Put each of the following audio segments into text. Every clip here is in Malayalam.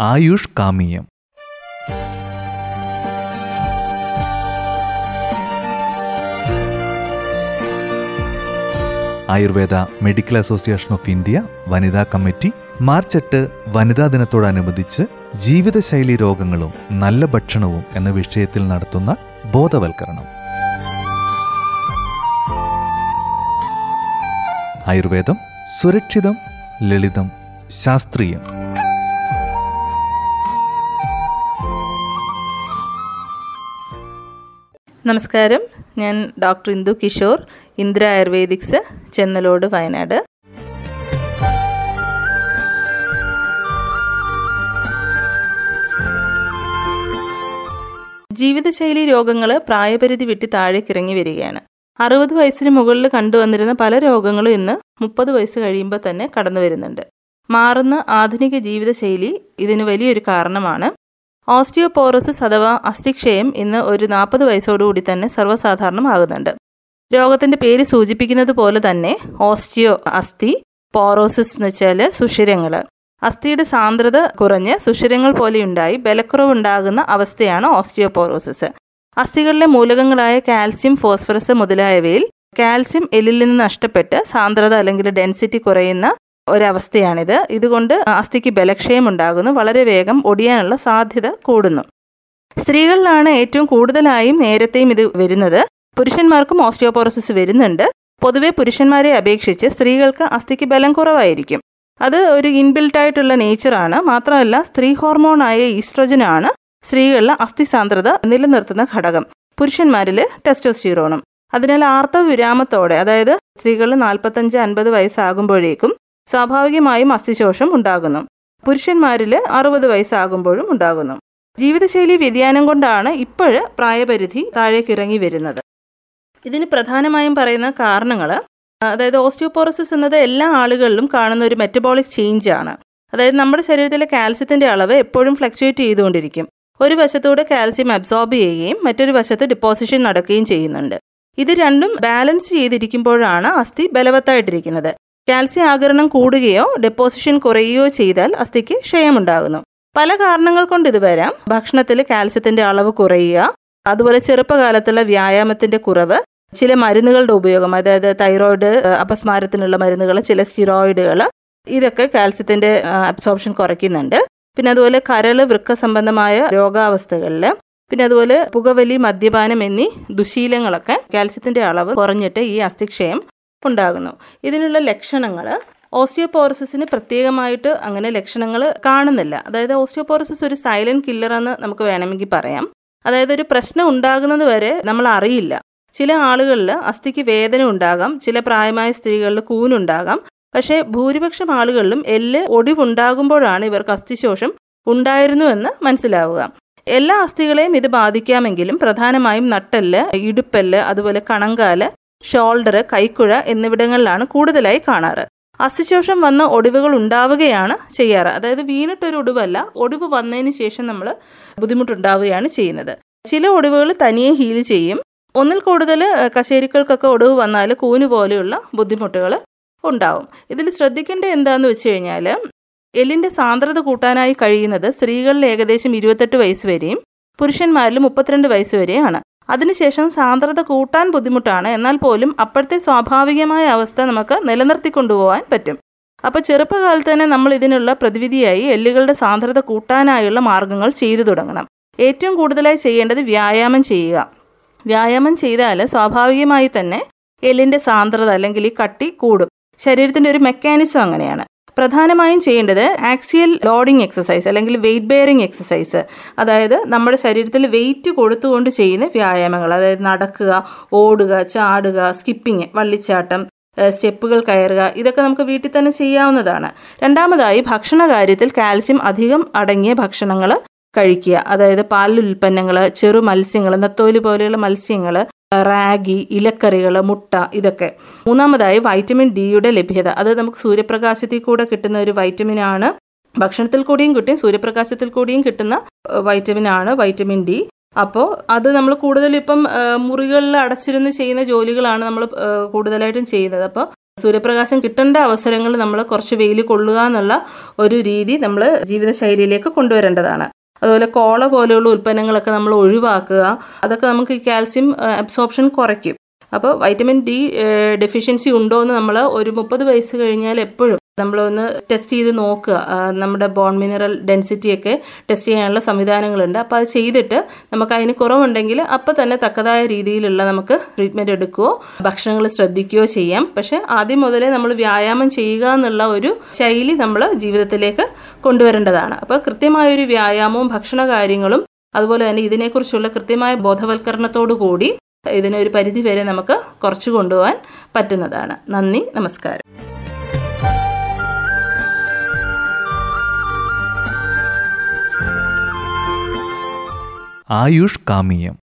Ayush കാമീയം. Ayurveda Medical Association of India വനിതാ കമ്മിറ്റി മാർച്ച് എട്ട് വനിതാ ദിനത്തോടനുബന്ധിച്ച് ജീവിതശൈലി രോഗങ്ങളും നല്ല ഭക്ഷണവും എന്ന വിഷയത്തിൽ നടത്തുന്ന ബോധവൽക്കരണം. ആയുർവേദം സുരക്ഷിതം ലളിതം ശാസ്ത്രീയം. നമസ്കാരം. ഞാൻ ഡോക്ടർ ഇന്ദു കിഷോർ ഇന്ദിര ആയുർവേദിക്സ് ചെന്നലോട് വയനാട്. ജീവിതശൈലി രോഗങ്ങൾ പ്രായപരിധി വിട്ട് താഴേക്ക് ഇറങ്ങി വരികയാണ്. അറുപത് വയസ്സിന് മുകളിൽ കണ്ടുവന്നിരുന്ന പല രോഗങ്ങളും ഇന്ന് മുപ്പത് വയസ്സ് കഴിയുമ്പോൾ തന്നെ കടന്നു വരുന്നുണ്ട് മാറുന്ന ആധുനിക ജീവിതശൈലി ഇതിന് വലിയൊരു കാരണമാണ്. ഓസ്റ്റിയോപോറോസിസ് അഥവാ അസ്ഥിക്ഷയം ഇന്ന് ഒരു നാൽപ്പത് വയസ്സോടുകൂടി തന്നെ സർവസാധാരണമാകുന്നുണ്ട്. രോഗത്തിന്റെ പേര് സൂചിപ്പിക്കുന്നത് പോലെ തന്നെ ഓസ്റ്റിയോ അസ്ഥി പോറോസിസ് എന്ന് വെച്ചാൽ സുഷിരങ്ങൾ അസ്ഥിയുടെ സാന്ദ്രത കുറഞ്ഞ് സുഷിരങ്ങൾ പോലെയുണ്ടായി ബലക്കുറവുണ്ടാകുന്ന അവസ്ഥയാണ് ഓസ്റ്റിയോപോറോസിസ്. അസ്ഥികളിലെ മൂലകങ്ങളായ കാൽസ്യം ഫോസ്ഫറസ് മുതലായവയിൽ കാൽസ്യം എല്ലിൽ നിന്ന് നഷ്ടപ്പെട്ട് സാന്ദ്രത അല്ലെങ്കിൽ ഡെൻസിറ്റി കുറയുന്ന ഒരവസ്ഥയാണിത്. ഇതുകൊണ്ട് അസ്ഥിക്ക് ബലക്ഷയം ഉണ്ടാകുന്നു. വളരെ വേഗം ഒടിയാനുള്ള സാധ്യത കൂടുന്നു. സ്ത്രീകളിലാണ് ഏറ്റവും കൂടുതലായും നേരത്തെയും ഇത് വരുന്നത്. പുരുഷന്മാർക്കും ഓസ്റ്റിയോപോറോസിസ് വരുന്നുണ്ട്. പൊതുവെ പുരുഷന്മാരെ അപേക്ഷിച്ച് സ്ത്രീകൾക്ക് അസ്ഥിക്ക് ബലം കുറവായിരിക്കും. അത് ഒരു ഇൻബിൽട്ട് ആയിട്ടുള്ള നേച്ചറാണ് മാത്രമല്ല സ്ത്രീ ഹോർമോണായ ഈസ്ട്രോജനാണ് സ്ത്രീകളിലെ അസ്ഥി സാന്ദ്രത നിലനിർത്തുന്ന ഘടകം. പുരുഷന്മാരിൽ ടെസ്റ്റോസ്റ്റിറോണും. അതിനാൽ ആർത്തവ വിരാമത്തോടെ അതായത് സ്ത്രീകളിൽ നാൽപ്പത്തഞ്ച് അൻപത് വയസ്സാകുമ്പോഴേക്കും സ്വാഭാവികമായും അസ്ഥിശോഷം ഉണ്ടാകുന്നു. പുരുഷന്മാരിൽ അറുപത് വയസ്സാകുമ്പോഴും ഉണ്ടാകുന്നു. ജീവിതശൈലി വ്യതിയാനം കൊണ്ടാണ് ഇപ്പോൾ പ്രായപരിധി താഴേക്കിറങ്ങി വരുന്നത്. ഇതിന് പ്രധാനമായും പറയുന്ന കാരണങ്ങൾ അതായത് ഓസ്റ്റിയോപോറോസിസ് എന്നത് എല്ലാ ആളുകളിലും കാണുന്ന ഒരു മെറ്റബോളിക് ചേഞ്ച് ആണ് അതായത് നമ്മുടെ ശരീരത്തിലെ കാൽസ്യത്തിന്റെ അളവ് എപ്പോഴും ഫ്ലക്ച്വേറ്റ് ചെയ്തുകൊണ്ടിരിക്കും. ഒരു വശത്തൂടെ കാൽസ്യം അബ്സോർബ് ചെയ്യുകയും മറ്റൊരു വശത്ത് ഡിപ്പോസിഷൻ നടക്കുകയും ചെയ്യുന്നുണ്ട്. ഇത് രണ്ടും ബാലൻസ് ചെയ്തിരിക്കുമ്പോഴാണ് അസ്ഥി ബലവത്തായിട്ടിരിക്കുന്നത്. കാൽസ്യം ആകരണം കൂടുകയോ ഡെപ്പോസിഷൻ കുറയുകയോ ചെയ്താൽ അസ്ഥിക്ക് ക്ഷയമുണ്ടാകുന്നു. പല കാരണങ്ങൾ കൊണ്ട് ഇത് വരാം. ഭക്ഷണത്തിൽ കാൽസ്യത്തിന്റെ അളവ് കുറയുക അതുപോലെ ചെറുപ്പകാലത്തുള്ള വ്യായാമത്തിന്റെ കുറവ് ചില മരുന്നുകളുടെ ഉപയോഗം അതായത് തൈറോയിഡ് അപസ്മാരത്തിനുള്ള മരുന്നുകൾ ചില സ്റ്റിറോയിഡുകൾ ഇതൊക്കെ കാൽസ്യത്തിന്റെ അബ്സോർപ്ഷൻ കുറയ്ക്കുന്നുണ്ട്. പിന്നെ അതുപോലെ കരൾ വൃക്ക സംബന്ധമായ രോഗാവസ്ഥകളിൽ പിന്നെ അതുപോലെ പുകവലി മദ്യപാനം എന്നീ ദുശീലങ്ങളൊക്കെ കാൽസ്യത്തിന്റെ അളവ് കുറഞ്ഞിട്ട് ഈ അസ്ഥിക്ഷയം ഉണ്ടാകുന്നു ഇതിനുള്ള ലക്ഷണങ്ങൾ ഓസ്റ്റിയോപോറസിന് പ്രത്യേകമായിട്ട് അങ്ങനെ ലക്ഷണങ്ങൾ കാണുന്നില്ല. അതായത് ഓസ്റ്റിയോപോറസിസ് ഒരു സൈലന്റ് കില്ലർ എന്ന് നമുക്ക് വേണമെങ്കിൽ പറയാം. അതായത് ഒരു പ്രശ്നം ഉണ്ടാകുന്നത് വരെ നമ്മൾ അറിയില്ല. ചില ആളുകളിൽ അസ്ഥിക്ക് വേദന ഉണ്ടാകാം ചില പ്രായമായ സ്ത്രീകളിൽ കൂനുണ്ടാകാം. പക്ഷേ ഭൂരിപക്ഷം ആളുകളിലും എല്ല് ഒടിവുണ്ടാകുമ്പോഴാണ് ഇവർക്ക് അസ്ഥിശോഷം ഉണ്ടായിരുന്നുവെന്ന് മനസ്സിലാവുക. എല്ലാ അസ്ഥികളെയും ഇത് ബാധിക്കാമെങ്കിലും പ്രധാനമായും നട്ടെല്ല് ഇടുപ്പെല്ല് അതുപോലെ കണങ്കാൽ ഷോൾഡർ കൈക്കുഴ എന്നിവിടങ്ങളിലാണ് കൂടുതലായി കാണാറ്. അസ്ഥിശോഷം വന്ന ഒടിവുകൾ ഉണ്ടാവുകയാണ് ചെയ്യാറ്. അതായത് വീണിട്ടൊരു ഒടിവല്ല ഒടിവ് വന്നതിന് ശേഷം നമ്മൾ ബുദ്ധിമുട്ടുണ്ടാവുകയാണ് ചെയ്യുന്നത്. ചില ഒടിവുകൾ തനിയെ ഹീൽ ചെയ്യും. ഒന്നിൽ കൂടുതൽ കശേരികൾക്കൊക്കെ ഒടിവ് വന്നാൽ കൂന് പോലെയുള്ള ബുദ്ധിമുട്ടുകൾ ഉണ്ടാവും. ഇതിൽ ശ്രദ്ധിക്കേണ്ട എന്താന്ന് വെച്ച് കഴിഞ്ഞാൽ എല്ലിന്റെ സാന്ദ്രത കൂട്ടാനായി കഴിയുന്നത് സ്ത്രീകളിൽ ഏകദേശം ഇരുപത്തെട്ട് വയസ്സ് വരെയും പുരുഷന്മാരിൽ മുപ്പത്തിരണ്ട് വയസ്സ് വരെയാണ്. അതിനുശേഷം സാന്ദ്രത കൂട്ടാൻ ബുദ്ധിമുട്ടാണ്. എന്നാൽ പോലും അപ്പോഴത്തെ സ്വാഭാവികമായ അവസ്ഥ നമുക്ക് നിലനിർത്തിക്കൊണ്ടുപോകാൻ പറ്റും. അപ്പോൾ ചെറുപ്പകാലത്ത് തന്നെ നമ്മൾ ഇതിനുള്ള പ്രതിവിധിയായി എല്ലുകളുടെ സാന്ദ്രത കൂട്ടാനായുള്ള മാർഗങ്ങൾ ചെയ്തു തുടങ്ങണം. ഏറ്റവും കൂടുതലായി ചെയ്യേണ്ടത് വ്യായാമം ചെയ്യുക. വ്യായാമം ചെയ്താൽ സ്വാഭാവികമായി തന്നെ എല്ലിന്റെ സാന്ദ്രത അല്ലെങ്കിൽ ഈ കട്ടി കൂടും. ശരീരത്തിന്റെ ഒരു മെക്കാനിസം അങ്ങനെയാണ്. പ്രധാനമായും ചെയ്യേണ്ടത് ആക്സിയൽ ലോഡിംഗ് എക്സസൈസ് അല്ലെങ്കിൽ വെയിറ്റ് ബെയറിംഗ് എക്സസൈസ് അതായത് നമ്മുടെ ശരീരത്തിൽ വെയിറ്റ് കൊടുത്തുകൊണ്ട് ചെയ്യുന്ന വ്യായാമങ്ങൾ. അതായത് നടക്കുക ഓടുക ചാടുക സ്കിപ്പിങ് വള്ളിച്ചാട്ടം സ്റ്റെപ്പുകൾ കയറുക ഇതൊക്കെ നമുക്ക് വീട്ടിൽ തന്നെ ചെയ്യാവുന്നതാണ്. രണ്ടാമതായി ഭക്ഷണ കാര്യത്തിൽ കാൽസ്യം അധികം അടങ്ങിയ ഭക്ഷണങ്ങൾ കഴിക്കുക. അതായത് പാലുൽപ്പന്നങ്ങൾ ചെറു മത്സ്യങ്ങൾ നത്തോലി പോലെയുള്ള മത്സ്യങ്ങൾ റാഗി ഇലക്കറികൾ മുട്ട ഇതൊക്കെ. മൂന്നാമതായി വൈറ്റമിൻ ഡിയുടെ ലഭ്യത. അത് നമുക്ക് സൂര്യപ്രകാശത്തിൽ കൂടെ കിട്ടുന്ന ഒരു വൈറ്റമിൻ ആണ് ഭക്ഷണത്തിൽ കൂടിയും കിട്ടും സൂര്യപ്രകാശത്തിൽ കൂടിയും കിട്ടുന്ന വൈറ്റമിൻ ആണ് വൈറ്റമിൻ ഡി. അപ്പോൾ അത് നമ്മൾ കൂടുതലും ഇപ്പം മുറികളിൽ അടച്ചിരുന്ന് ചെയ്യുന്ന ജോലികളാണ് നമ്മൾ കൂടുതലായിട്ടും ചെയ്യുന്നത്. അപ്പോൾ സൂര്യപ്രകാശം കിട്ടേണ്ട അവസരങ്ങൾ നമ്മൾ കുറച്ച് വെയിൽ കൊള്ളുക എന്നുള്ള ഒരു രീതി നമ്മൾ ജീവിതശൈലിയിലേക്ക് കൊണ്ടുവരേണ്ടതാണ്. അതുപോലെ കോള പോലെയുള്ള ഉൽപ്പന്നങ്ങളൊക്കെ നമ്മൾ ഒഴിവാക്കുക. അതൊക്കെ നമുക്ക് കാൽസ്യം അബ്സോർപ്ഷൻ കുറയ്ക്കും. അപ്പോൾ വൈറ്റമിൻ ഡി ഡെഫിഷ്യൻസി ഉണ്ടോ എന്ന് നമ്മൾ ഒരു മുപ്പത് വയസ്സ് കഴിഞ്ഞാൽ എപ്പോഴും നമ്മളൊന്ന് ടെസ്റ്റ് ചെയ്ത് നോക്കുക. നമ്മുടെ ബോൺ മിനറൽ ഡെൻസിറ്റി ഒക്കെ ടെസ്റ്റ് ചെയ്യാനുള്ള സംവിധാനങ്ങളുണ്ട്. അപ്പോൾ അത് ചെയ്തിട്ട് നമുക്ക് അതിന് കുറവുണ്ടെങ്കിൽ അപ്പോൾ തന്നെ തക്കതായ രീതിയിലുള്ള നമുക്ക് ട്രീറ്റ്മെന്റ് എടുക്കുകയോ ഭക്ഷണങ്ങൾ ശ്രദ്ധിക്കുകയോ ചെയ്യാം. പക്ഷേ ആദ്യം മുതലേ നമ്മൾ വ്യായാമം ചെയ്യുക എന്നുള്ള ഒരു ശൈലി നമ്മൾ ജീവിതത്തിലേക്ക് കൊണ്ടുവരേണ്ടതാണ്. അപ്പോൾ കൃത്യമായൊരു വ്യായാമവും ഭക്ഷണ കാര്യങ്ങളും അതുപോലെ തന്നെ ഇതിനെക്കുറിച്ചുള്ള കൃത്യമായ ബോധവൽക്കരണത്തോടു കൂടി ഇതിനൊരു പരിധി വരെ നമുക്ക് കുറച്ചു കൊണ്ടുപോകാൻ പറ്റുന്നതാണ്. നന്ദി നമസ്കാരം. AYUSH കാമീയം.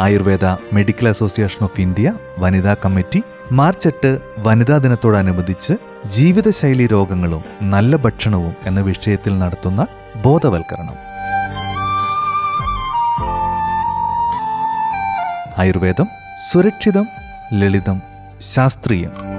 Ayurveda Medical Association of India വനിതാ കമ്മിറ്റി മാർച്ച് എട്ട് വനിതാ ദിനത്തോടനുബന്ധിച്ച് ജീവിതശൈലി രോഗങ്ങളും നല്ല ഭക്ഷണവും എന്ന വിഷയത്തിൽ നടത്തുന്ന ബോധവൽക്കരണം. ആയുർവേദം സുരക്ഷിതം ലളിതം ശാസ്ത്രീയം.